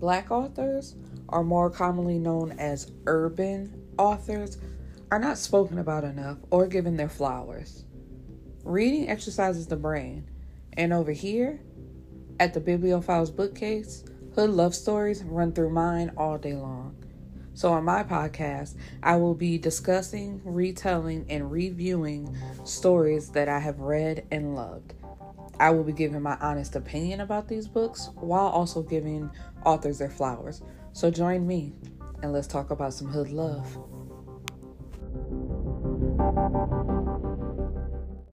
Black authors, or more commonly known as urban authors, are not spoken about enough or given their flowers. Reading exercises the brain, and over here, at the Bibliophiles bookcase, hood love stories run through mine all day long. So, on my podcast, I will be discussing, retelling, and reviewing stories that I have read and loved. I will be giving my honest opinion about these books while also giving authors their flowers. So, join me and let's talk about some hood love.